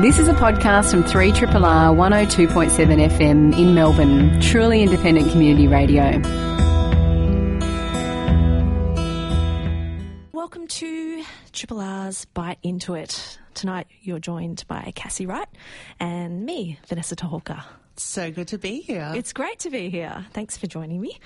This is a podcast from 3RRR 102.7 FM in Melbourne, truly independent community radio. Welcome to Triple R's Byte Into It. Tonight you're joined by Cassie Wright and me, Vanessa Toholka. So good to be here. It's great to be here. Thanks for joining me.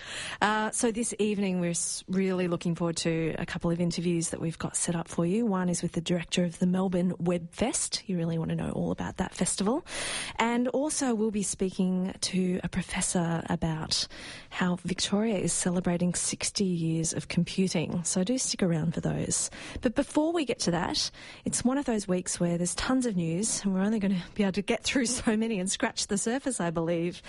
Uh, so, this evening, we're really looking forward to a couple of interviews that we've got set up for you. One is with the director of the Melbourne Web Fest. You really want to know all about that festival. And also, we'll be speaking to a professor about how Victoria is celebrating 60 years of computing. So, do stick around for those. But before we get to that, it's one of those weeks where there's tons of news, and we're only going to be able to get through so many and scratch the surface I believe.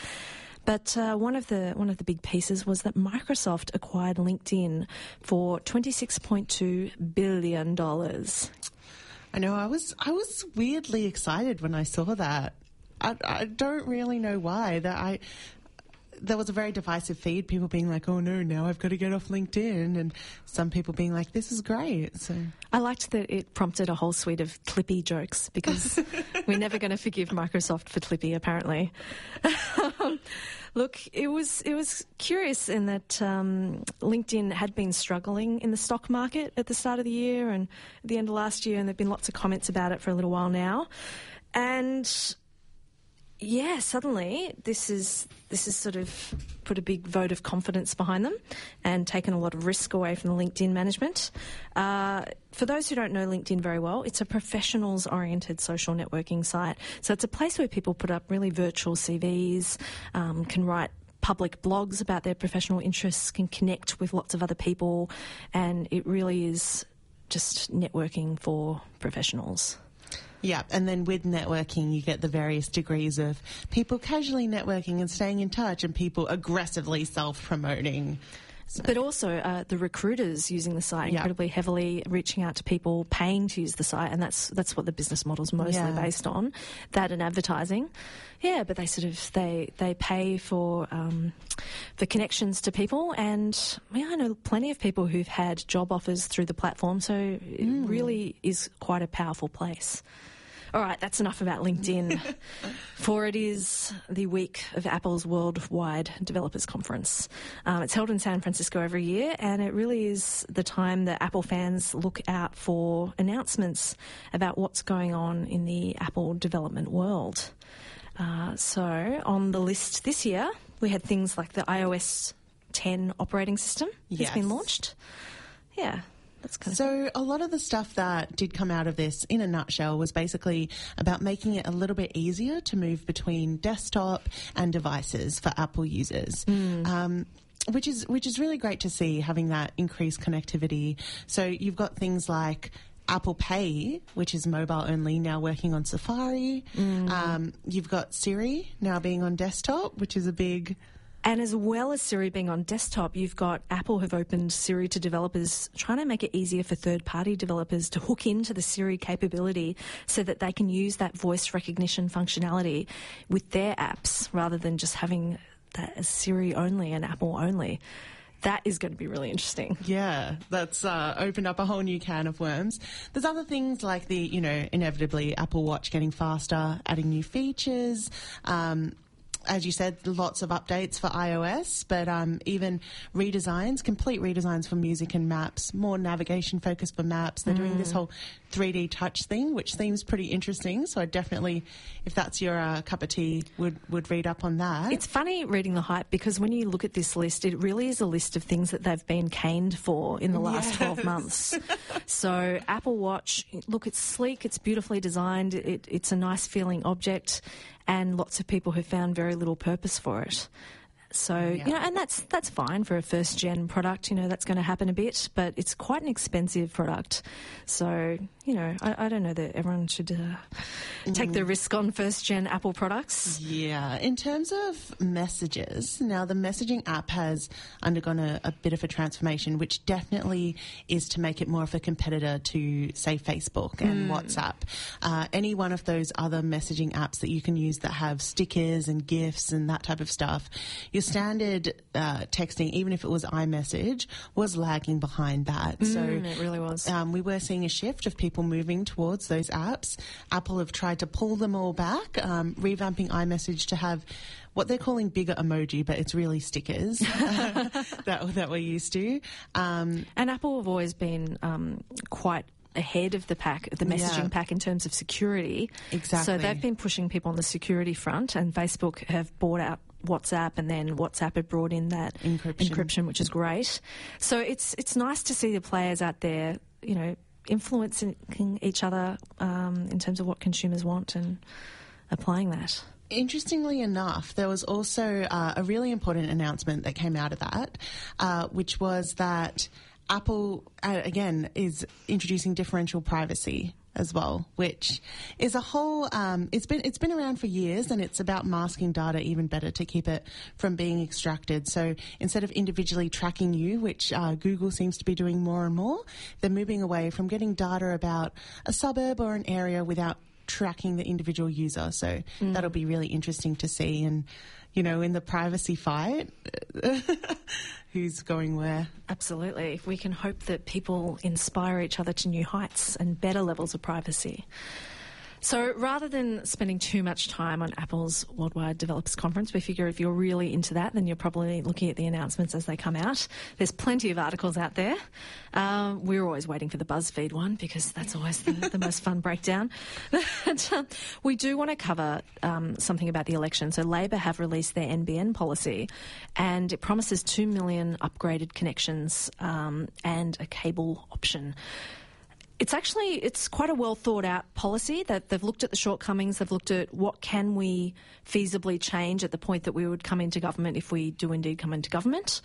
But uh, one of the one of the big pieces was that Microsoft acquired LinkedIn for twenty six point two billion dollars. I know. I was I was weirdly excited when I saw that. I, I don't really know why. That I there was a very divisive feed. People being like, "Oh no, now I've got to get off LinkedIn," and some people being like, "This is great." So I liked that it prompted a whole suite of Clippy jokes because we're never going to forgive Microsoft for Clippy, apparently. Look, it was it was curious in that um, LinkedIn had been struggling in the stock market at the start of the year and at the end of last year, and there've been lots of comments about it for a little while now, and yeah, suddenly this is this has sort of put a big vote of confidence behind them and taken a lot of risk away from the LinkedIn management. Uh, for those who don't know LinkedIn very well, it's a professionals oriented social networking site. So it's a place where people put up really virtual CVs, um, can write public blogs about their professional interests, can connect with lots of other people, and it really is just networking for professionals. Yeah, and then with networking, you get the various degrees of people casually networking and staying in touch, and people aggressively self promoting. So. But also uh, the recruiters using the site incredibly heavily, reaching out to people, paying to use the site, and that's that's what the business model is mostly yeah. based on. That and advertising, yeah. But they sort of they they pay for um, for connections to people, and yeah, I know plenty of people who've had job offers through the platform. So it mm. really is quite a powerful place. All right, that's enough about LinkedIn, for it is the week of Apple's Worldwide Developers Conference. Um, it's held in San Francisco every year, and it really is the time that Apple fans look out for announcements about what's going on in the Apple development world. Uh, so, on the list this year, we had things like the iOS 10 operating system yes. has been launched. Yeah, that's kind of so a lot of the stuff that did come out of this, in a nutshell, was basically about making it a little bit easier to move between desktop and devices for Apple users. Mm. Um, which is which is really great to see having that increased connectivity. So you've got things like Apple Pay, which is mobile only, now working on Safari. Mm. Um, you've got Siri now being on desktop, which is a big and as well as Siri being on desktop, you've got Apple have opened Siri to developers, trying to make it easier for third party developers to hook into the Siri capability so that they can use that voice recognition functionality with their apps rather than just having that as Siri only and Apple only. That is going to be really interesting. Yeah, that's uh, opened up a whole new can of worms. There's other things like the, you know, inevitably Apple Watch getting faster, adding new features. Um, as you said, lots of updates for iOS, but um, even redesigns, complete redesigns for music and maps, more navigation focus for maps. They're mm. doing this mm. whole 3D touch thing, which seems pretty interesting. So I definitely, if that's your uh, cup of tea, would would read up on that. It's funny reading the hype because when you look at this list, it really is a list of things that they've been caned for in the last yes. 12 months. so Apple Watch, look, it's sleek, it's beautifully designed, it, it's a nice feeling object and lots of people have found very little purpose for it. So yeah. you know, and that's that's fine for a first gen product. You know, that's going to happen a bit, but it's quite an expensive product. So you know, I, I don't know that everyone should uh, take the mm. risk on first gen Apple products. Yeah, in terms of messages, now the messaging app has undergone a, a bit of a transformation, which definitely is to make it more of a competitor to say Facebook and mm. WhatsApp. Uh, any one of those other messaging apps that you can use that have stickers and gifs and that type of stuff your standard uh, texting, even if it was iMessage, was lagging behind that. Mm, so it really was. Um, we were seeing a shift of people people moving towards those apps. Apple have tried to pull them all back, um, revamping iMessage to have what they're calling bigger emoji, but it's really stickers that, that we're used to. Um, and Apple have always been um, quite ahead of the pack, the messaging yeah. pack in terms of security. Exactly. So they've been pushing people on the security front, and Facebook have bought out WhatsApp, and then WhatsApp had brought in that encryption, encryption which is great. So it's it's nice to see the players out there, you know, influencing each other um, in terms of what consumers want and applying that. Interestingly enough, there was also uh, a really important announcement that came out of that, uh, which was that Apple, uh, again, is introducing differential privacy as well, which is a whole. Um, it's been it's been around for years, and it's about masking data even better to keep it from being extracted. So instead of individually tracking you, which uh, Google seems to be doing more and more, they're moving away from getting data about a suburb or an area without tracking the individual user. So mm. that'll be really interesting to see. And, you know, in the privacy fight, who's going where? Absolutely. We can hope that people inspire each other to new heights and better levels of privacy. So rather than spending too much time on Apple's Worldwide Developers Conference, we figure if you're really into that, then you're probably looking at the announcements as they come out. There's plenty of articles out there. Um, we're always waiting for the BuzzFeed one because that's always the, the most fun breakdown. but, um, we do want to cover um, something about the election. So Labor have released their NBN policy, and it promises two million upgraded connections um, and a cable option it's actually it's quite a well thought out policy that they've looked at the shortcomings they've looked at what can we feasibly change at the point that we would come into government if we do indeed come into government.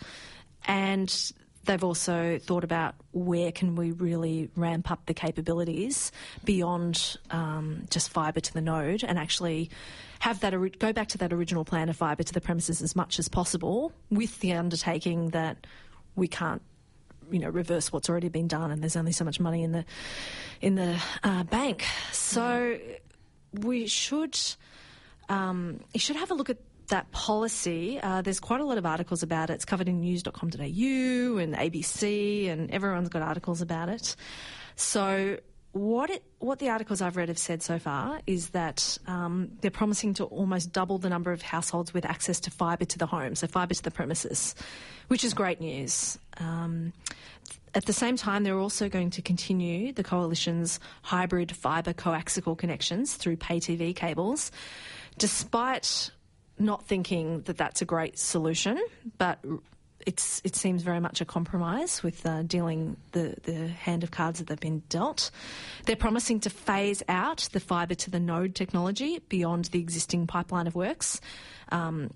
And they've also thought about where can we really ramp up the capabilities beyond um, just fibre to the node and actually have that go back to that original plan of fibre to the premises as much as possible with the undertaking that we can't you know reverse what's already been done, and there's only so much money in the in the uh, bank. So we should um, you should have a look at that policy. Uh, there's quite a lot of articles about it. It's covered in news.com.au and ABC, and everyone's got articles about it. So what it, what the articles I've read have said so far is that um, they're promising to almost double the number of households with access to fibre to the home, so fibre to the premises, which is great news. Um, at the same time, they're also going to continue the coalition's hybrid fibre coaxial connections through pay TV cables, despite not thinking that that's a great solution, but it's it seems very much a compromise with uh, dealing the the hand of cards that they've been dealt. They're promising to phase out the fibre to the node technology beyond the existing pipeline of works. Um,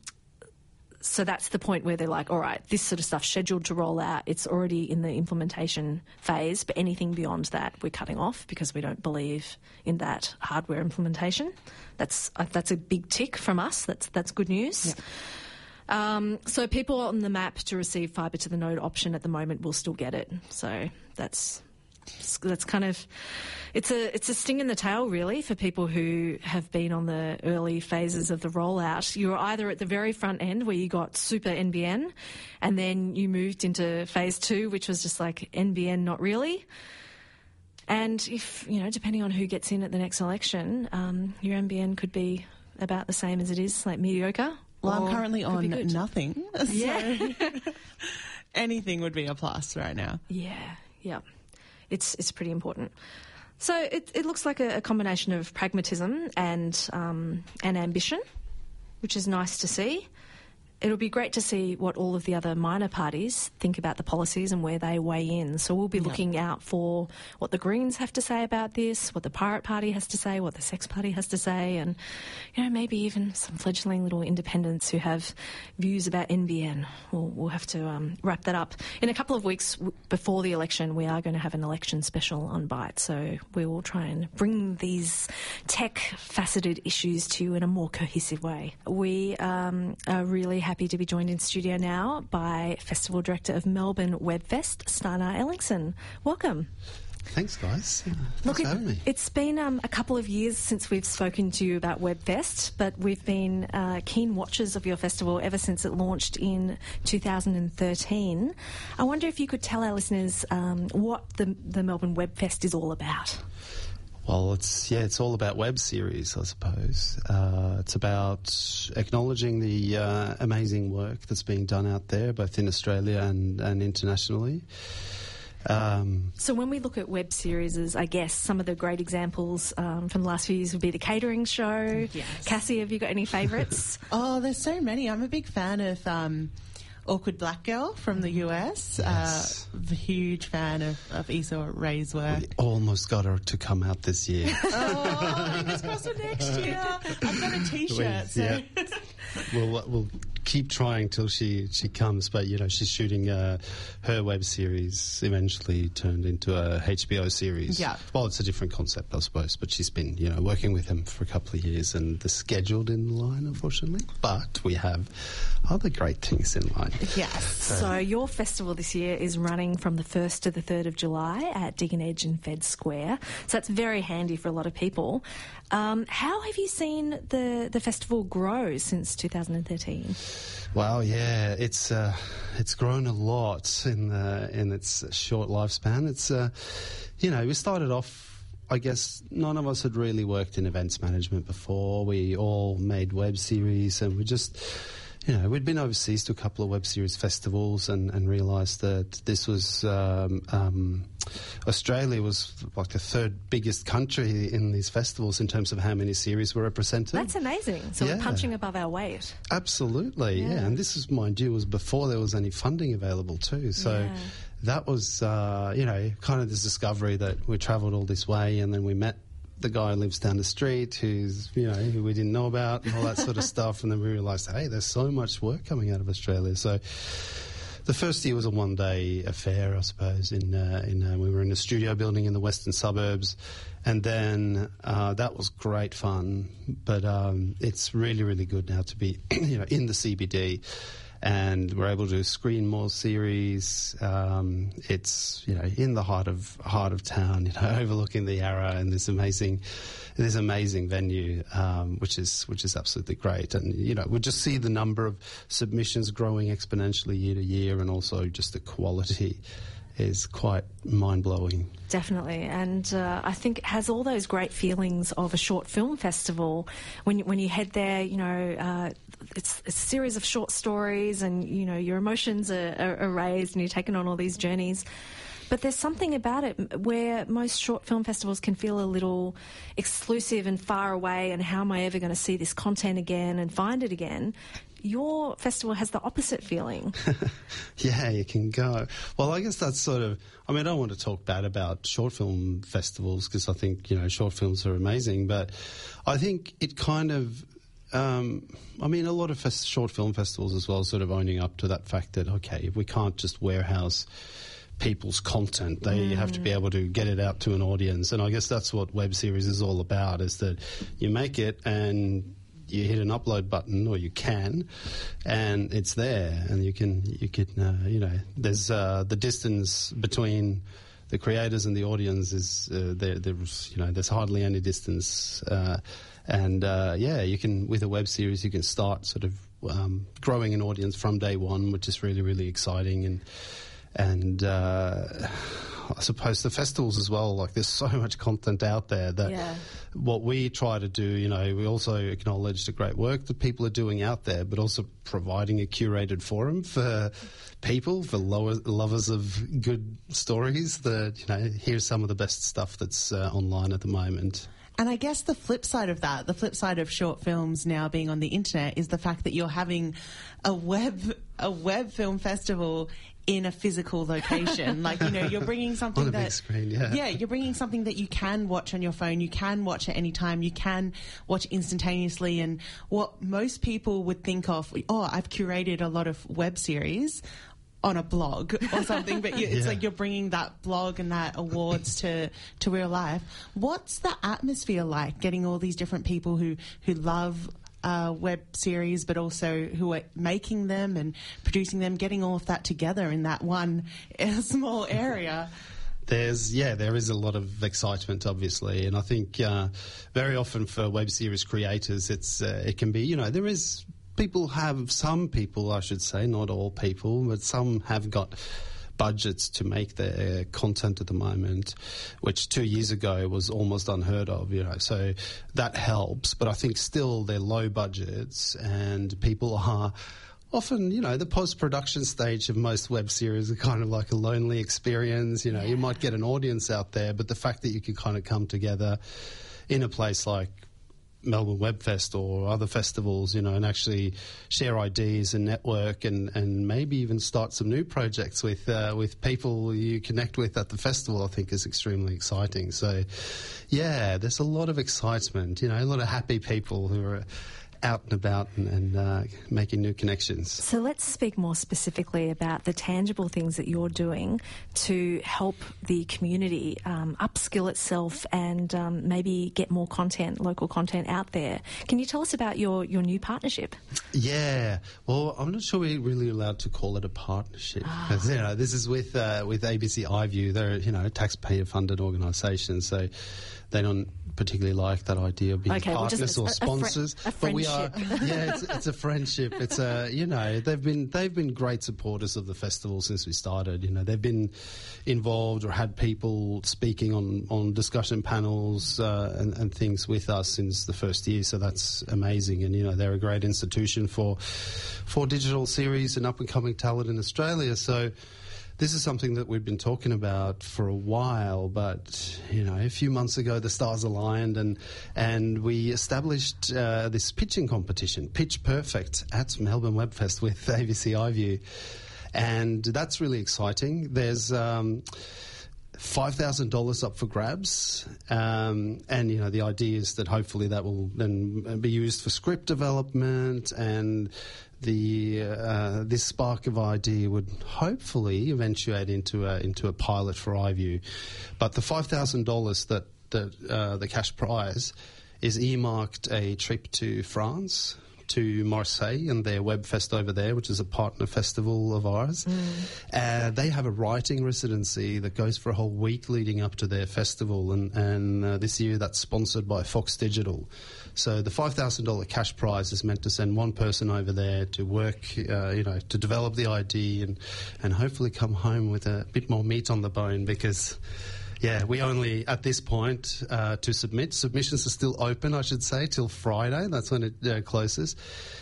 so that's the point where they're like, all right, this sort of stuff scheduled to roll out. It's already in the implementation phase, but anything beyond that, we're cutting off because we don't believe in that hardware implementation. That's uh, that's a big tick from us. That's that's good news. Yeah. Um, so people on the map to receive fibre to the node option at the moment will still get it. So that's that's kind of it's a it's a sting in the tail really for people who have been on the early phases of the rollout. You're either at the very front end where you got super NBN, and then you moved into phase two, which was just like NBN, not really. And if you know, depending on who gets in at the next election, um, your NBN could be about the same as it is, like mediocre, well, I'm currently on nothing. So yeah. anything would be a plus right now. Yeah, yeah. It's, it's pretty important. So it, it looks like a, a combination of pragmatism and, um, and ambition, which is nice to see it'll be great to see what all of the other minor parties think about the policies and where they weigh in. So we'll be looking yep. out for what the Greens have to say about this, what the Pirate Party has to say, what the Sex Party has to say, and you know maybe even some fledgling little independents who have views about NBN. We'll, we'll have to um, wrap that up in a couple of weeks before the election. We are going to have an election special on Byte, so we will try and bring these tech faceted issues to you in a more cohesive way. We um, are really happy to be joined in studio now by Festival Director of Melbourne Webfest, Steinar Ellingsen. Welcome. Thanks, guys. Look, Thanks it, has been um, a couple of years since we've spoken to you about WebFest, but we've been uh, keen watchers of your festival ever since it launched in 2013. I wonder if you could tell our listeners um, what the, the Melbourne WebFest is all about. Well, it's yeah, it's all about web series, I suppose. Uh, it's about acknowledging the uh, amazing work that's being done out there, both in Australia and, and internationally. Um, so when we look at web series, I guess some of the great examples um, from the last few years would be the catering show. Yes. Cassie, have you got any favourites? oh, there's so many. I'm a big fan of. Um, Awkward Black Girl from the US. Yes. Uh, huge fan of, of Issa Rae's work. We almost got her to come out this year. oh, fingers crossed for next year. I've got a t-shirt. So. Yeah. we'll, we'll keep trying till she, she comes. But you know, she's shooting uh, her web series. Eventually turned into a HBO series. Yeah. Well, it's a different concept, I suppose. But she's been you know working with him for a couple of years, and the scheduled in line, unfortunately. But we have other great things in line. Yes. So, so your festival this year is running from the first to the third of July at Deakin Edge and Fed Square. So that's very handy for a lot of people. Um, how have you seen the the festival grow since 2013? Well, yeah, it's uh, it's grown a lot in the, in its short lifespan. It's uh, you know we started off. I guess none of us had really worked in events management before. We all made web series, and we just you know, we'd been overseas to a couple of web series festivals and, and realised that this was um, um, Australia was like the third biggest country in these festivals in terms of how many series were represented. That's amazing. So yeah. we're punching above our weight. Absolutely, yeah. yeah. And this is, mind you, was before there was any funding available too. So. Yeah. That was, uh, you know, kind of this discovery that we travelled all this way and then we met the guy who lives down the street who's, you know, who we didn't know about and all that sort of stuff. And then we realised, hey, there's so much work coming out of Australia. So the first year was a one day affair, I suppose. In, uh, in uh, we were in a studio building in the western suburbs, and then uh, that was great fun. But um, it's really, really good now to be, you know, in the CBD and we're able to screen more series. Um, it's you know in the heart of heart of town, you know, overlooking the Yarra and this amazing this amazing venue, um, which is which is absolutely great. And you know we just see the number of submissions growing exponentially year to year, and also just the quality is quite mind blowing. Definitely, and uh, I think it has all those great feelings of a short film festival. When when you head there, you know, uh, it's, a series of short stories, and you know your emotions are, are, are raised, and you're taken on all these journeys. But there's something about it where most short film festivals can feel a little exclusive and far away, and how am I ever going to see this content again and find it again? Your festival has the opposite feeling. yeah, you can go. Well, I guess that's sort of. I mean, I don't want to talk bad about short film festivals because I think you know short films are amazing, but I think it kind of. Um, I mean, a lot of fest- short film festivals as well, sort of owning up to that fact that okay, if we can't just warehouse people's content. They mm. have to be able to get it out to an audience. And I guess that's what web series is all about is that you make it and you hit an upload button, or you can, and it's there, and you can you can uh, you know there's uh, the distance between the creators and the audience is uh, there, there's you know there's hardly any distance, uh, and uh, yeah, you can with a web series you can start sort of um, growing an audience from day one, which is really really exciting and and uh, I suppose the festivals as well. Like there's so much content out there that yeah. what we try to do, you know, we also acknowledge the great work that people are doing out there, but also providing a curated forum for people, for lower, lovers of good stories. That you know, here's some of the best stuff that's uh, online at the moment. And I guess the flip side of that, the flip side of short films now being on the internet, is the fact that you're having a web a web film festival in a physical location. like, you know, you're bringing something on a that. Big screen, yeah. Yeah, you're bringing something that you can watch on your phone. You can watch at any time. You can watch instantaneously. And what most people would think of, oh, I've curated a lot of web series on a blog or something, but you, it's yeah. like you're bringing that blog and that awards to, to real life. What's the atmosphere like getting all these different people who, who love uh, web series, but also who are making them and producing them, getting all of that together in that one small area. there's yeah, there is a lot of excitement, obviously, and I think uh, very often for web series creators, it's uh, it can be you know there is people have some people I should say not all people, but some have got budgets to make their content at the moment, which two years ago was almost unheard of. You know, so that helps, but I think still they're low budgets and people are often, you know, the post production stage of most web series are kind of like a lonely experience. You know, yeah. you might get an audience out there, but the fact that you can kind of come together in a place like Melbourne Webfest or other festivals, you know, and actually share ideas and network and, and maybe even start some new projects with uh, with people you connect with at the festival, I think is extremely exciting. So, yeah, there's a lot of excitement, you know, a lot of happy people who are out and about and, and uh, making new connections. So let's speak more specifically about the tangible things that you're doing to help the community um, upskill itself and um, maybe get more content, local content out there. Can you tell us about your, your new partnership? Yeah, well, I'm not sure we're really allowed to call it a partnership because oh. you know this is with uh, with ABC iView. They're you know a taxpayer funded organisation, so they don't particularly like that idea of being okay, partners well or sponsors. A, fr- a but we are, yeah, it's, it's, a friendship. It's a, you know, they've been they've been great supporters of the festival since we started. You know, they've been involved or had people speaking on on discussion panels uh, and, and things with us since the first year. So that's amazing. And you know, they're a great institution for for digital series and up and coming talent in Australia. So this is something that we've been talking about for a while, but you know, a few months ago the stars aligned, and and we established uh, this pitching competition, Pitch Perfect, at Melbourne Webfest with ABC iView, and that's really exciting. There's um, five thousand dollars up for grabs, um, and you know the idea is that hopefully that will then be used for script development and the uh, this spark of idea would hopefully eventuate into a into a pilot for iView, but the five thousand dollars that that uh, the cash prize is earmarked a trip to France to Marseille and their Webfest over there, which is a partner festival of ours. Mm. Uh, they have a writing residency that goes for a whole week leading up to their festival, and, and uh, this year that's sponsored by Fox Digital. So the five thousand dollar cash prize is meant to send one person over there to work, uh, you know, to develop the ID and and hopefully come home with a bit more meat on the bone because. Yeah, we only at this point uh, to submit. Submissions are still open, I should say, till Friday. That's when it uh, closes.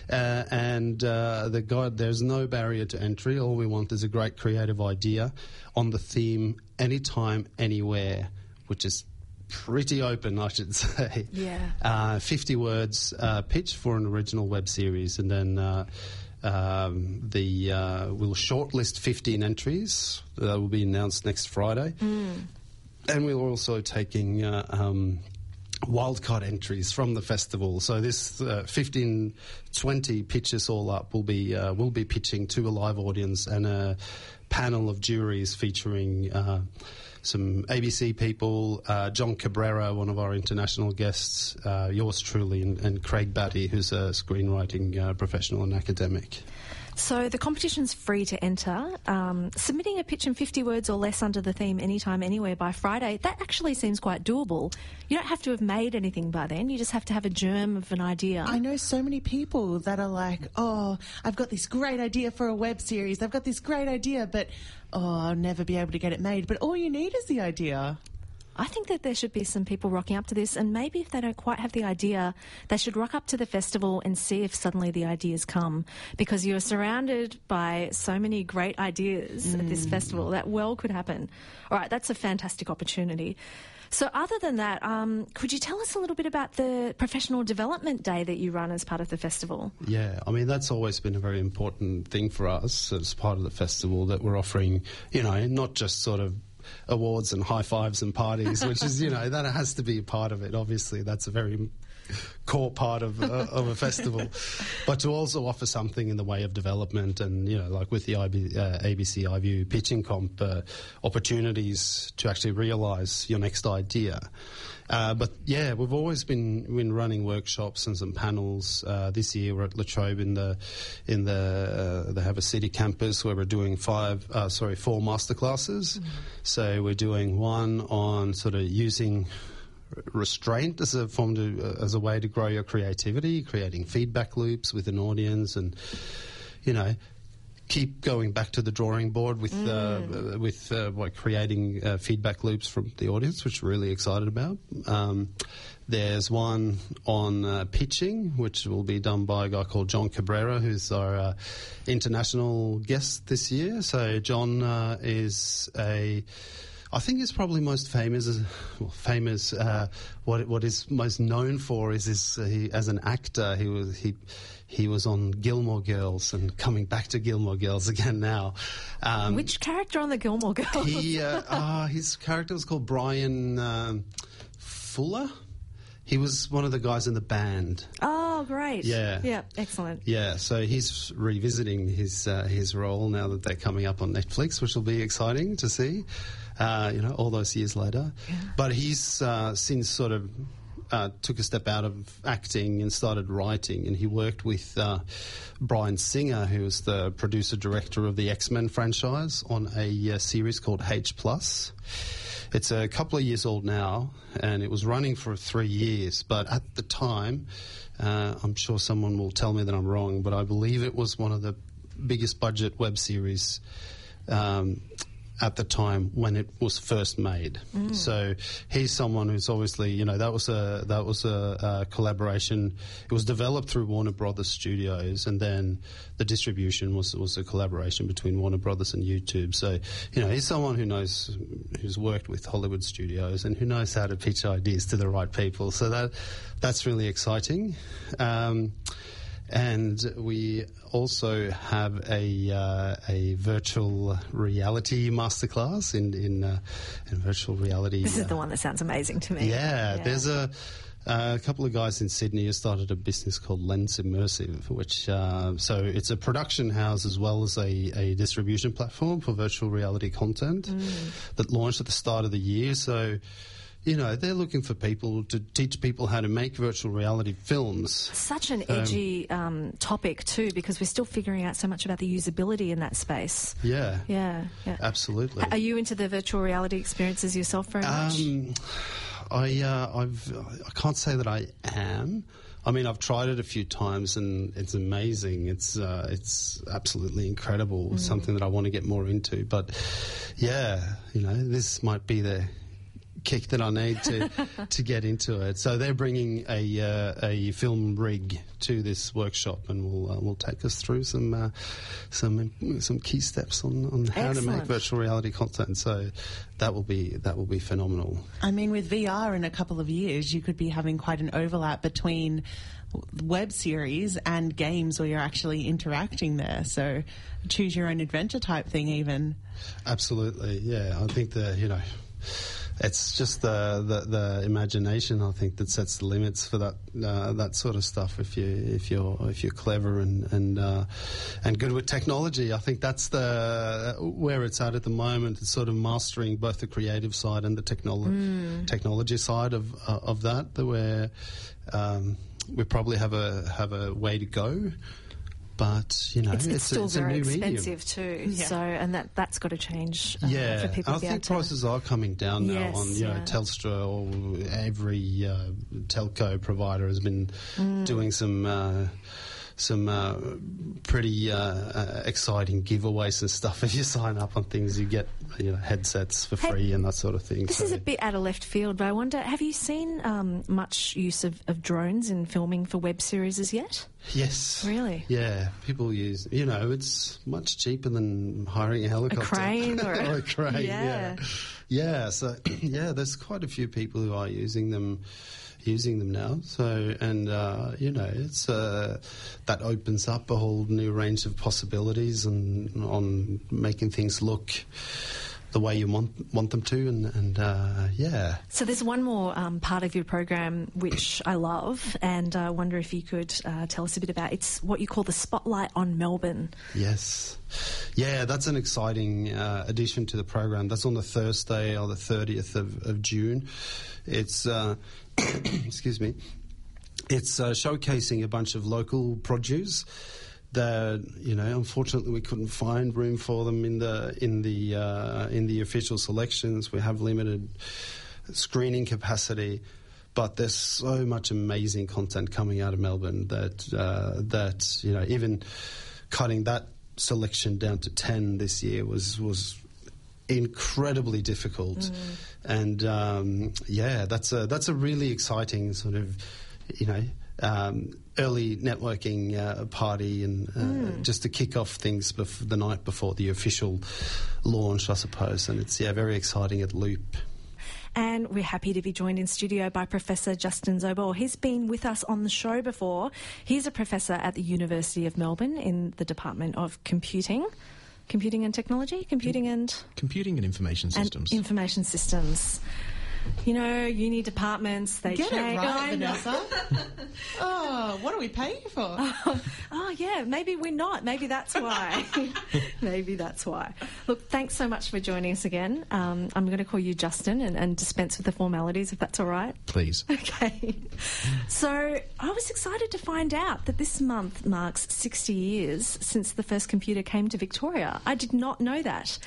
Uh, and uh, the guide, there's no barrier to entry. All we want is a great creative idea on the theme, anytime, anywhere, which is pretty open, I should say. Yeah. Uh, 50 words uh, pitch for an original web series, and then uh, um, the uh, we'll shortlist 15 entries that will be announced next Friday, mm. And we're also taking. Uh, um, wildcard entries from the festival. So this uh, 15, 20 pitches all up will be uh, will be pitching to a live audience and a panel of juries featuring uh, some ABC people, uh, John Cabrera, one of our international guests, uh, yours truly, and, and, Craig Batty, who's a screenwriting uh, professional and academic. So the competition's free to enter. Um, submitting a pitch in 50 words or less under the theme anytime, anywhere by Friday, that actually seems quite doable. You don't have to have made anything by then. You just have to have a germ of an idea. I know so many people that are like, oh, I've got this great idea for a web series. I've got this great idea, but oh, I'll never be able to get it made. But all you need is the idea. I think that there should be some people rocking up to this, and maybe if they don't quite have the idea, they should rock up to the festival and see if suddenly the ideas come. Because you're surrounded by so many great ideas mm. at this mm. festival that well could happen. All right, that's a fantastic opportunity. So, other than that, um, could you tell us a little bit about the professional development day that you run as part of the festival? Yeah, I mean, that's always been a very important thing for us as part of the festival that we're offering, you know, not just sort of awards and high fives and parties, which is, you know, that has to be a part of it. Obviously, that's a very core part of uh, of a festival, but to also offer something in the way of development and you know like with the IB, uh, ABC iView pitching comp uh, opportunities to actually realise your next idea. Uh, but yeah, we've always been been running workshops and some panels. Uh, this year we're at La Trobe in the in the uh, they have a city campus where we're doing five uh, sorry four masterclasses. Mm-hmm. So we're doing one on sort of using restraint as a form to uh, as a way to grow your creativity, creating feedback loops with an audience, and you know keep going back to the drawing board with uh, mm. uh, with uh, like creating uh, feedback loops from the audience, which we're really excited about. Um, there's one on uh, pitching, which will be done by a guy called John Cabrera, who's our uh, international guest this year. So John is a I think he's probably most famous. Well, famous. Uh, what what is most known for is his, uh, he, as an actor. He was he he was on Gilmore Girls and coming back to Gilmore Girls again now. Um, Which character on the Gilmore Girls? he uh, uh, his character was called Brian um, Fuller. He was one of the guys in the band. Oh, great! Yeah, yeah, excellent. Yeah, so he's revisiting his uh, his role now that they're coming up on Netflix, which will be exciting to see uh, you know, all those years later. Yeah. But he's uh, since sort of uh, took a step out of acting and started writing, and he worked with uh, Bryan Singer, who was the producer director of the X Men franchise, on a uh, series called H Plus. It's a couple of years old now, and it was running for three years. But at the time, uh, I'm sure someone will tell me that I'm wrong, but I believe it was one of the biggest budget web series um, at the time when it was first made. Mm. So he's someone who's obviously, you know, that was a that was a, a, collaboration. It was developed through Warner Brothers Studios, and then the distribution was was a collaboration between Warner Brothers and YouTube. So you know, he's someone who knows who's worked with Hollywood studios and who knows how to pitch ideas to the right people. So that that's really exciting. Um, and we also have a uh, a virtual reality masterclass in in, uh, in virtual reality. This is the one that sounds amazing to me. Yeah, yeah. there's a. Uh, a couple of guys in Sydney have started a business called Lens Immersive, which uh, so it's a production house as well as a, a distribution platform for virtual reality content mm. that launched at the start of the year. So you know, they're looking for people to teach people how to make virtual reality films. Such an um, edgy um, um, topic too, because we're still figuring out so much about the usability in that space. Yeah, yeah, yeah. absolutely. Are you into the virtual reality experiences yourself very much? Um, I, uh, I've, I can't say that I am. I mean, I've tried it a few times and it's amazing. It's uh, it's absolutely incredible. Mm. Something that I want to get more into. But yeah, you know, this might be the kick that I need to to get into it. So they're bringing a uh, a film rig to this workshop, and will uh, will take us through some uh, some some key steps on, on how Excellent. to make virtual reality content. So that will be that will be phenomenal. I mean, with VR in a couple of years, you could be having quite an overlap between web series and games where you're actually interacting there. So choose your own adventure type thing, even. Absolutely, yeah. I think that you know it's just the, the, the imagination I think that sets the limits for that uh, that sort of stuff. If you if you're if you're clever and and uh, and good with technology, I think that's the where it's at at the moment. It's sort of mastering both the creative side and the technolo- mm. technology side of uh, of that. Where um, we probably have a have a way to go but you know, it's, it's, it's still it's very expensive medium. too. Yeah. So, and that that's got to change. Uh, yeah, for people I think prices are coming down now yes, on you know Telstra or every uh, telco provider has been mm. doing some. Uh, some uh, pretty uh, uh, exciting giveaways and stuff. If you sign up on things, you get you know headsets for hey, free and that sort of thing. This so. is a bit out of left field, but I wonder: have you seen um, much use of, of, drones in filming for web series as yet? Yes. Really? Yeah, people use. You know, it's much cheaper than hiring a helicopter, a crane, or, or a crane. Yeah. yeah, yeah. So yeah, there's quite a few people who are using them using them now. So, and uh, you know, it's uh, that opens up a whole new range of possibilities and on making things look the way you want want them to, and, and uh, yeah. So there's one more um, part of your program which I love, and I wonder if you could uh, tell us a bit about. It's what you call the Spotlight on Melbourne. Yes, yeah, that's an exciting uh, addition to the program. That's on the Thursday or the 30th of, of June. It's uh, excuse me. It's uh, showcasing a bunch of local produce that you know unfortunately we couldn't find room for them in the in the uh, in the official selections we have limited screening capacity but there's so much amazing content coming out of Melbourne that uh, that you know even cutting that selection down to 10 this year was was incredibly difficult mm. and um, yeah that's a that's a really exciting sort of you know um, early networking uh, party and uh, mm. just to kick off things bef- the night before the official launch, I suppose. And it's yeah, very exciting at Loop. And we're happy to be joined in studio by Professor Justin Zobel. He's been with us on the show before. He's a professor at the University of Melbourne in the Department of Computing. Computing and technology? Computing and. Computing and information systems. And information systems you know, uni departments, they Get change. it right, Vanessa. oh, what are we paying for? Oh, oh, yeah, maybe we're not. Maybe that's why. maybe that's why. Look, thanks so much for joining us again. Um, I'm going to call you Justin and, and dispense with the formalities if that's all right. Please. Okay. So I was excited to find out that this month marks 60 years since the first computer came to Victoria. I did not know that.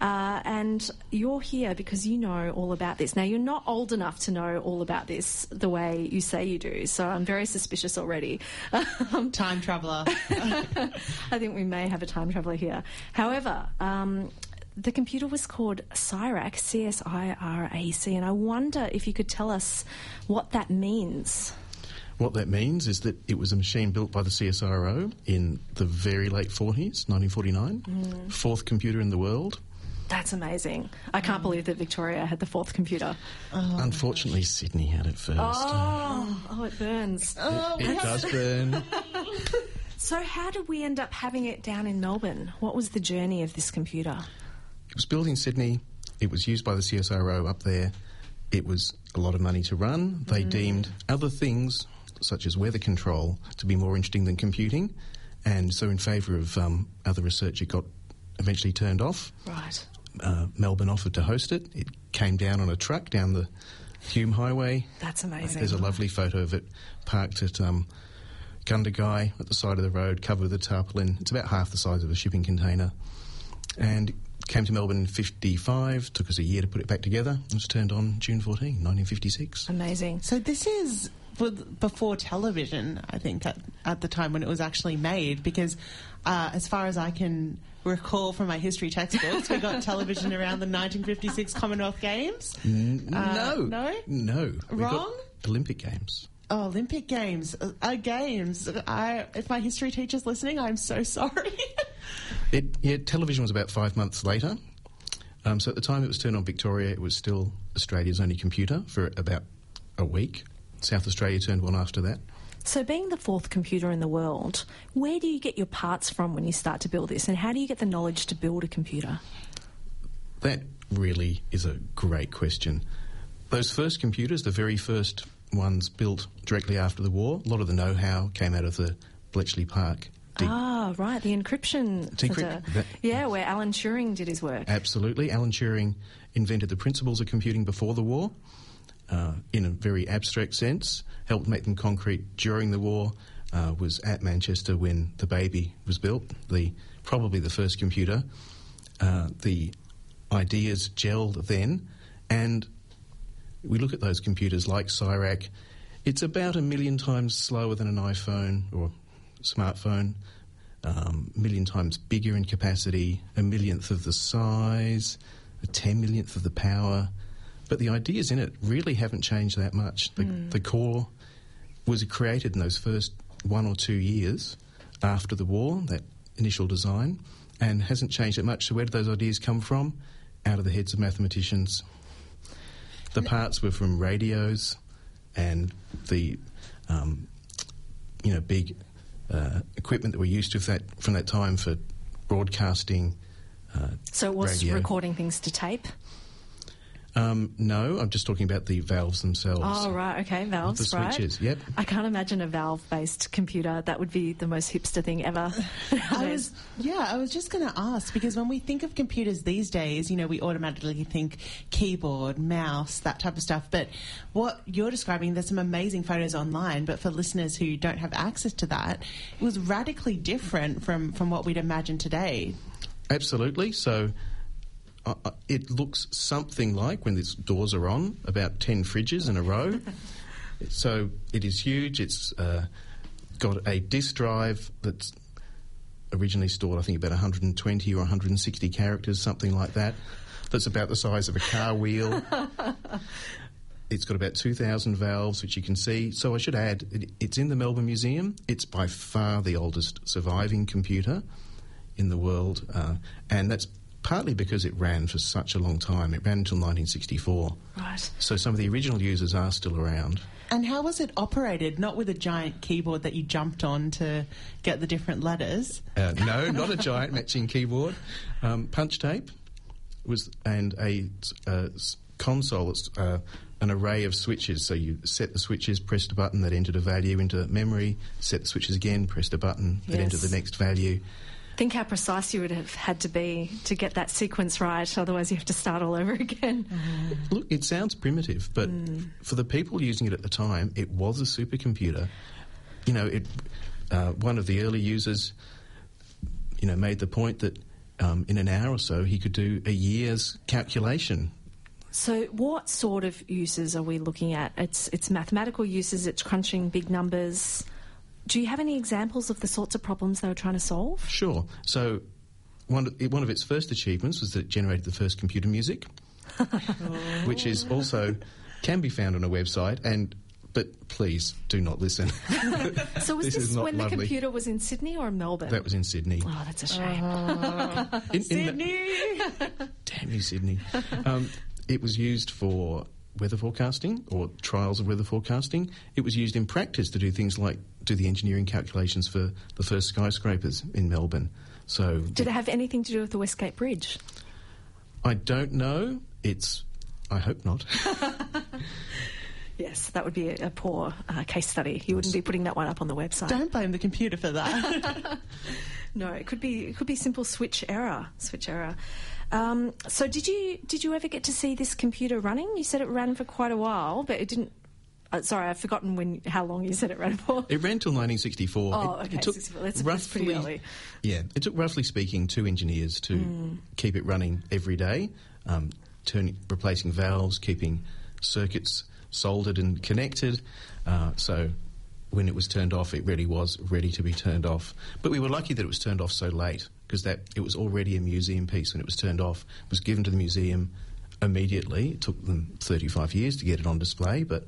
Uh, and you're here because you know all about this. Now, you're not old enough to know all about this the way you say you do, so I'm very suspicious already. time traveller. I think we may have a time traveller here. However, um, the computer was called CSIRAC, C S I R A C, and I wonder if you could tell us what that means. What that means is that it was a machine built by the CSIRO in the very late 40s, 1949, mm. fourth computer in the world. That's amazing. I can't believe that Victoria had the fourth computer. Oh Unfortunately, Sydney had it first. Oh, oh it burns. Oh, it, it does burn. so, how did we end up having it down in Melbourne? What was the journey of this computer? It was built in Sydney. It was used by the CSIRO up there. It was a lot of money to run. They mm. deemed other things, such as weather control, to be more interesting than computing. And so, in favour of um, other research, it got eventually turned off. Right uh, Melbourne offered to host it. It came down on a truck down the Hume Highway. That's amazing. There's a lovely photo of it parked at um, Gundagai at the side of the road, covered with a tarpaulin. It's about half the size of a shipping container. And came to Melbourne in 55, took us a year to put it back together. It was turned on June 14, 1956. Amazing. So this is before television, I think, at, at the time when it was actually made, because uh, as far as I can recall from my history textbooks, we got television around the 1956 Commonwealth Games. N- uh, no. No? No. Wrong? Olympic Games. Oh, Olympic Games. Uh, uh, games. I, if my history teacher's listening, I'm so sorry. it, yeah, television was about five months later. Um, so at the time it was turned on Victoria, it was still Australia's only computer for about a week. South Australia turned one after that. So, being the fourth computer in the world, where do you get your parts from when you start to build this, and how do you get the knowledge to build a computer? That really is a great question. Those first computers, the very first ones built directly after the war, a lot of the know how came out of the Bletchley Park. ah, right, the encryption centre. yeah, where Alan Turing did his work. Absolutely. Alan Turing invented the principles of computing before the war uh, in a very abstract sense, helped make them concrete during the war, uh, was at Manchester when the baby was built, the probably the first computer. Uh, the ideas gelled then, and we look at those computers like CSIRAC. It's about a million times slower than an iPhone or smartphone, um, a million times bigger in capacity, a millionth of the size, a ten millionth of the power. But the ideas in it really haven't changed that much. The, mm. the core was created in those first one or two years after the war, that initial design, and hasn't changed that much. So, where did those ideas come from? Out of the heads of mathematicians. The parts were from radios and the um, you know big uh, equipment that we used to that from that time for broadcasting Uh, so it was radio. recording things to tape. Um, no, I'm just talking about the valves themselves. Oh, right, okay, valves, The switches, right? yep. I can't imagine a valve-based computer. That would be the most hipster thing ever. I was, yeah, I was just going to ask because when we think of computers these days, you know, we automatically think keyboard, mouse, that type of stuff. But what you're describing, there's some amazing photos online. But for listeners who don't have access to that, it was radically different from from what we'd imagine today. Absolutely. So uh, uh, it looks something like when these doors are on, about 10 fridges in a row. so it is huge. It's uh, got a disk drive that's originally stored, I think, about 120 or 160 characters, something like that. That's about the size of a car wheel. It's got about 2,000 valves, which you can see. So I should add, it, it's in the Melbourne Museum. It's by far the oldest surviving computer in the world, uh, and that's partly because it ran for such a long time. It ran until 1964. Right. So some of the original users are still around. And how was it operated? Not with a giant keyboard that you jumped on to get the different letters. Uh, no, not a giant matching keyboard. Um, punch tape was and a uh, console. It's uh, an array of switches. So you set the switches, pressed a button that entered a value into memory. Set the switches again, pressed a button that Yes. entered the next value. Think how precise you would have had to be to get that sequence right. Otherwise, you have to start all over again. Look, it sounds primitive, but for the people using it at the time, it was a supercomputer. You know, it. Uh, one of the early users, you know, made the point that um, in an hour or so he could do a year's calculation. So, what sort of uses are we looking at? It's it's mathematical uses. It's crunching big numbers. Do you have any examples of the sorts of problems they were trying to solve? Sure. So, one of, one of its first achievements was that it generated the first computer music, which is also can be found on a website. And but please do not listen. So, was This this, when the computer was in Sydney or Melbourne? that was in Sydney. oh, that's a shame. In- in the- Damn you, Sydney. Um, it was used for weather forecasting or trials of weather forecasting. It was used in practice to do things like do the engineering calculations for the first skyscrapers in Melbourne. So Did it have anything to do with the Westgate Bridge? I don't know. It's. I hope not. Yes, that would be a, a poor uh, case study. You wouldn't be putting that one up on the website. Don't blame the computer for that. No, it could be it could be simple switch error. Switch error. Um, so did you did you ever get to see this computer running? You said it ran for quite a while, but it didn't. Uh, sorry, I've forgotten when how long you said it ran for. It ran till 1964. Oh, it, okay, It took 64. That's- that's pretty early. Yeah, it took roughly speaking two engineers to Hmm. keep it running every day, um, turning, replacing valves, keeping circuits soldered and connected. Uh, so when it was turned off, it really was ready to be turned off. But we were lucky that it was turned off so late because that it was already a museum piece when it was turned off. It was given to the museum immediately. It took them 35 years to get it on display, but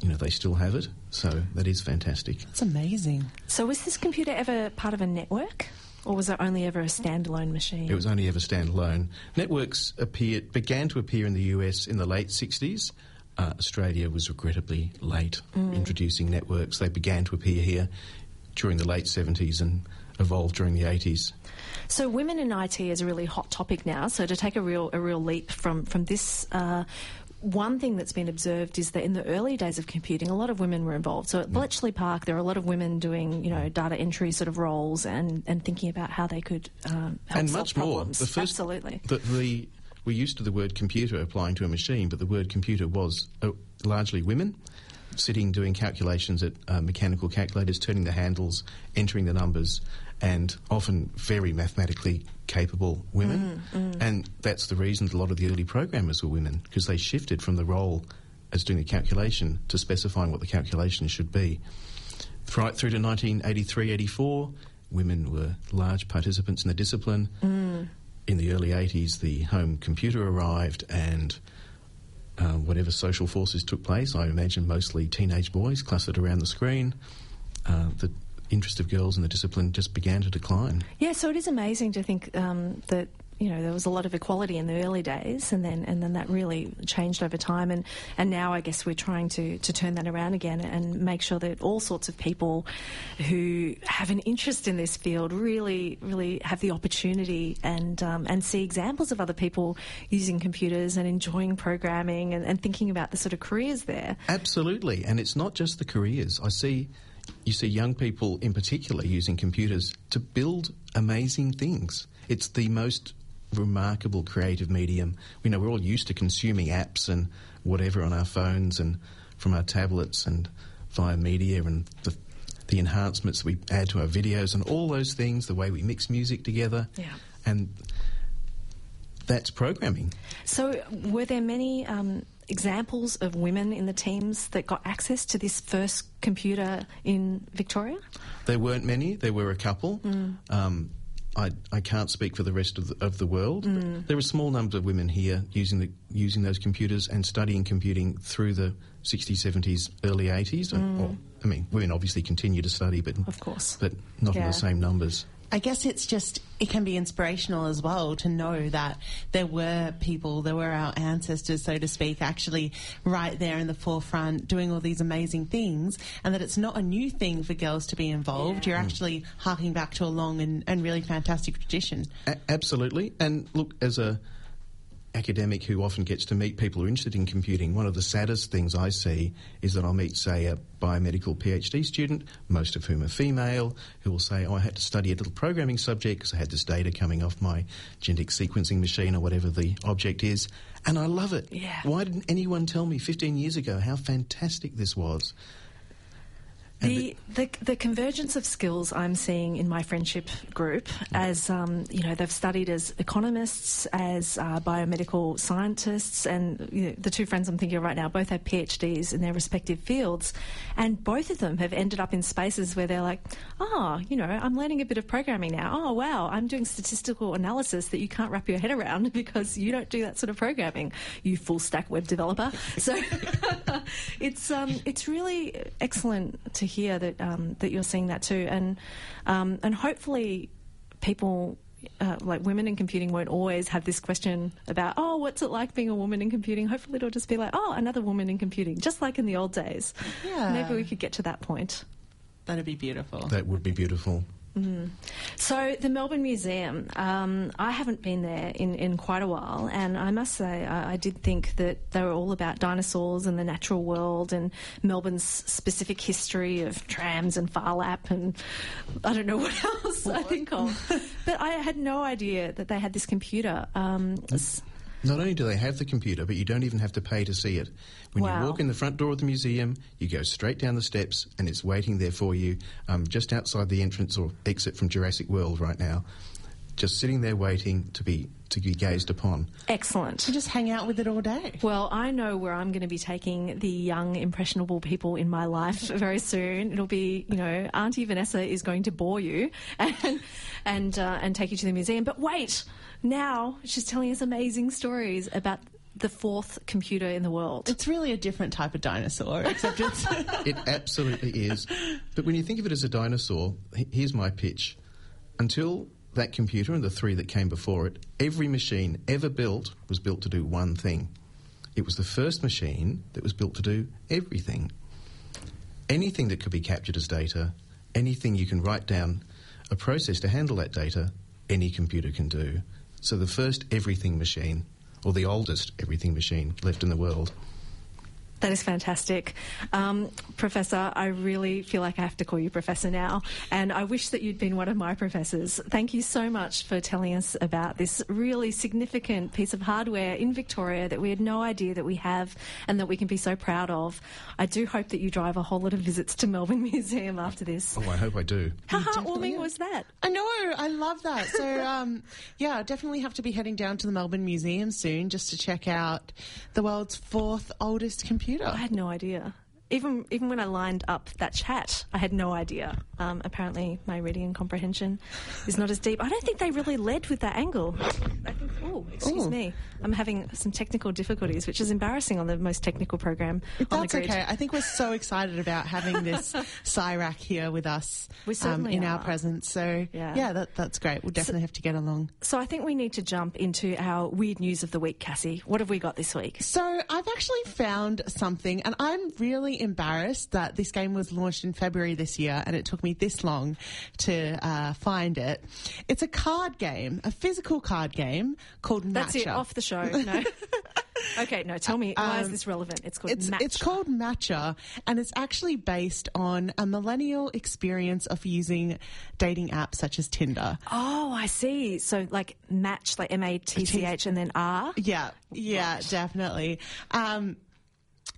you know they still have it. So that is fantastic. It's amazing. So was this computer ever part of a network, or was it only ever a standalone machine? It was only ever standalone. Networks appeared, began to appear in the US in the late 60s. Uh, Australia was regrettably late introducing networks. They began to appear here during the late 70s and evolved during the 80s. So women in IT is a really hot topic now. So to take a real a real leap from from this. Uh, one thing that's been observed is that in the early days of computing, a lot of women were involved. So at Bletchley Park, there are a lot of women doing, you know, data entry sort of roles and, and thinking about how they could um, help and solve much more. The first, Absolutely. The, the, we're used to the word computer applying to a machine, but the word computer was uh, largely women sitting doing calculations at uh, mechanical calculators, turning the handles, entering the numbers, and often very mathematically capable women. Mm, mm. And that's the reason a lot of the early programmers were women, because they shifted from the role as doing the calculation to specifying what the calculation should be. Right through to 1983 84, women were large participants in the discipline. Mm. In the early 80s, the home computer arrived, and uh, whatever social forces took place, I imagine mostly teenage boys clustered around the screen, uh, the interest of girls in the discipline just began to decline. Yeah, so it is amazing to think um, that you know there was a lot of equality in the early days, and then and then that really changed over time, and and now I guess we're trying to to turn that around again and make sure that all sorts of people who have an interest in this field really really have the opportunity and um, and see examples of other people using computers and enjoying programming and, and thinking about the sort of careers there. Absolutely, and it's not just the careers. I see you see young people in particular using computers to build amazing things. It's the most remarkable creative medium. We know we're all used to consuming apps and whatever on our phones and from our tablets and via media and the, the enhancements we add to our videos and all those things, the way we mix music together. Yeah. And that's programming. So, were there many um, examples of women in the teams that got access to this first computer in Victoria? There weren't many. There were a couple. Mm. Um, I, I can't speak for the rest of the, of the world. Mm. There are small numbers of women here using the using those computers and studying computing through the 60s, 70s, early 80s. Mm. Or, I mean, women obviously continue to study, but of course, but not yeah. in the same numbers. I guess it's just, it can be inspirational as well to know that there were people, there were our ancestors, so to speak, actually right there in the forefront doing all these amazing things, and that it's not a new thing for girls to be involved. Yeah. You're mm. actually harking back to a long and, and really fantastic tradition. A- absolutely. And look, as a academic who often gets to meet people who are interested in computing, one of the saddest things I see is that I'll meet, say, a biomedical PhD student, most of whom are female, who will say, Oh, I had to study a little programming subject because I had this data coming off my genetic sequencing machine or whatever the object is. And I love it. Yeah. Why didn't anyone tell me 15 years ago how fantastic this was? The, the, the convergence of skills I'm seeing in my friendship group, as um, you know, they've studied as economists, as uh, biomedical scientists, and you know, the two friends I'm thinking of right now both have PhDs in their respective fields, and both of them have ended up in spaces where they're like, oh, you know, I'm learning a bit of programming now. Oh, wow, I'm doing statistical analysis that you can't wrap your head around because you don't do that sort of programming, you full stack web developer. So it's um, it's really excellent to hear that um, that you're seeing that too, and um, and hopefully people. Uh, like women in computing won't always have this question about, oh, what's it like being a woman in computing? Hopefully, it'll just be like, oh, another woman in computing, just like in the old days. Yeah. Maybe we could get to that point. That'd be beautiful. That would be beautiful. Mm. So the Melbourne Museum, um, I haven't been there in, in quite a while, and I must say I, I, did think that they were all about dinosaurs and the natural world and Melbourne's specific history of trams and Phar Lap and I don't know what else what? I think of. but I had no idea that they had this computer. Um, not only do they have the computer, but you don't even have to pay to see it. When wow. you walk in the front door of the museum, you go straight down the steps and it's waiting there for you um, just outside the entrance or exit from Jurassic World right now. Just sitting there waiting to be to be gazed upon. Excellent. To just hang out with it all day. Well, I know where I'm going to be taking the young, impressionable people in my life very soon. It'll be, you know, Auntie Vanessa is going to bore you and and uh, and take you to the museum. But wait, now she's telling us amazing stories about the fourth computer in the world. It's really a different type of dinosaur, except it's. it absolutely is. But when you think of it as a dinosaur, here's my pitch. Until that computer and the three that came before it, every machine ever built was built to do one thing. It was the first machine that was built to do everything. Anything that could be captured as data, anything you can write down, a process to handle that data, any computer can do. So the first everything machine, or the oldest everything machine left in the world, that is fantastic. Um, professor, I really feel like I have to call you Professor now, and I wish that you'd been one of my professors. Thank you so much for telling us about this really significant piece of hardware in Victoria that we had no idea that we have and that we can be so proud of. I do hope that you drive a whole lot of visits to Melbourne Museum after this. Oh, I hope I do. How heartwarming was that? I know, I love that. So, um, yeah, I definitely have to be heading down to the Melbourne Museum soon just to check out the world's fourth oldest computer I had no idea. Even even when I lined up that chat, I had no idea. Um, apparently, my reading and comprehension is not as deep. I don't think they really led with that angle. I think. Oh, excuse Ooh. me. I'm having some technical difficulties, which is embarrassing on the most technical program. That's okay. I think we're so excited about having this CSIRAC here with us um, in are. our presence. So yeah, yeah that, that's great. We'll definitely so, have to get along. So I think we need to jump into our weird news of the week, Cassie. What have we got this week? So I've actually found something, and I'm really embarrassed that this game was launched in February this year, and it took me this long to uh, find it. It's a card game, a physical card game called Matchr. That's it. Off the show. No. okay, no. Tell me why um, is this relevant? It's called it's, Matchr. It's called Matchr, and it's actually based on a millennial experience of using dating apps such as Tinder. Oh, I see. So like Match, like M A T C H, and then R. Yeah, yeah, right. definitely. Um,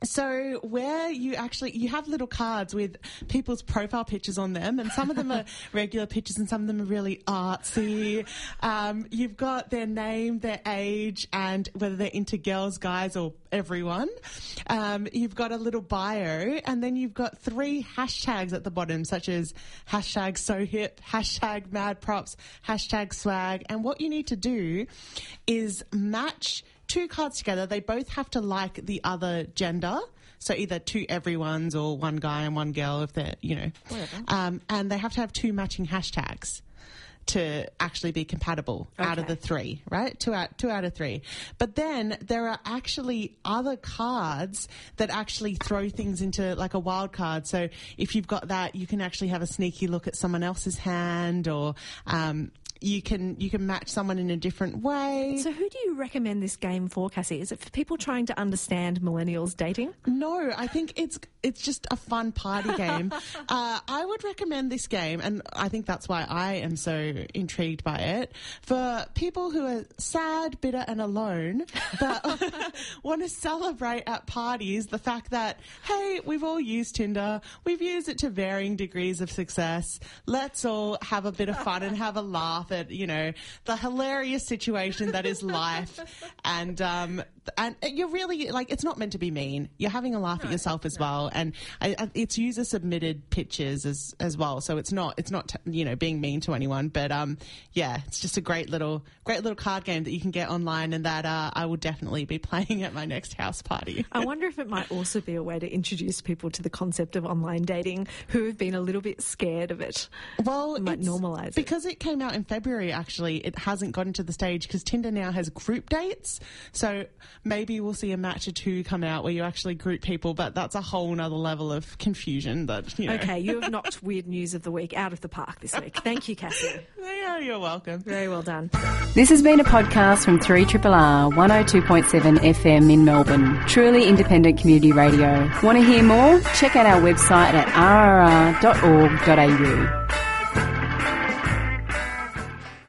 so where you actually you have little cards with people's profile pictures on them, and some of them are regular pictures, and some of them are really artsy. Um, you've got their name, their age, and whether they're into girls, guys, or everyone. Um, you've got a little bio, and then you've got three hashtags at the bottom, such as hashtag so hip, hashtag mad props, hashtag swag. And what you need to do is match two cards together, they both have to like the other gender. So either two everyone's or one guy and one girl if they're, you know. Um, and they have to have two matching hashtags to actually be compatible okay. out of the three, right? Two out, two out of three. But then there are actually other cards that actually throw things into like a wild card. So if you've got that, you can actually have a sneaky look at someone else's hand or, um, you can you can match someone in a different way. So, who do you recommend this game for, Cassie? Is it for people trying to understand millennials dating? No, I think it's it's just a fun party game. uh, I would recommend this game, and I think that's why I am so intrigued by it for people who are sad, bitter, and alone, but want to celebrate at parties the fact that hey, we've all used Tinder, we've used it to varying degrees of success. Let's all have a bit of fun and have a laugh laugh at you know the hilarious situation that is life, and um, and you're really like it's not meant to be mean. You're having a laugh no, at yourself as no. well, and I, it's user submitted pictures as as well. So it's not it's not you know being mean to anyone, but um yeah, it's just a great little great little card game that you can get online, and that uh, I will definitely be playing at my next house party. I wonder if it might also be a way to introduce people to the concept of online dating who have been a little bit scared of it. Well, it might normalize it because it came out in February. Actually, it hasn't gotten to the stage because Tinder now has group dates, so maybe we'll see a match or two come out where you actually group people, but that's a whole nother level of confusion that, you know. Okay, you have knocked weird news of the week out of the park this week. Thank you, Cassie. yeah, you're welcome. Very well done. This has been a podcast from 3RRR 102.7 FM in Melbourne. Truly independent community radio. Want to hear more? Check out our website at rrr.org.au.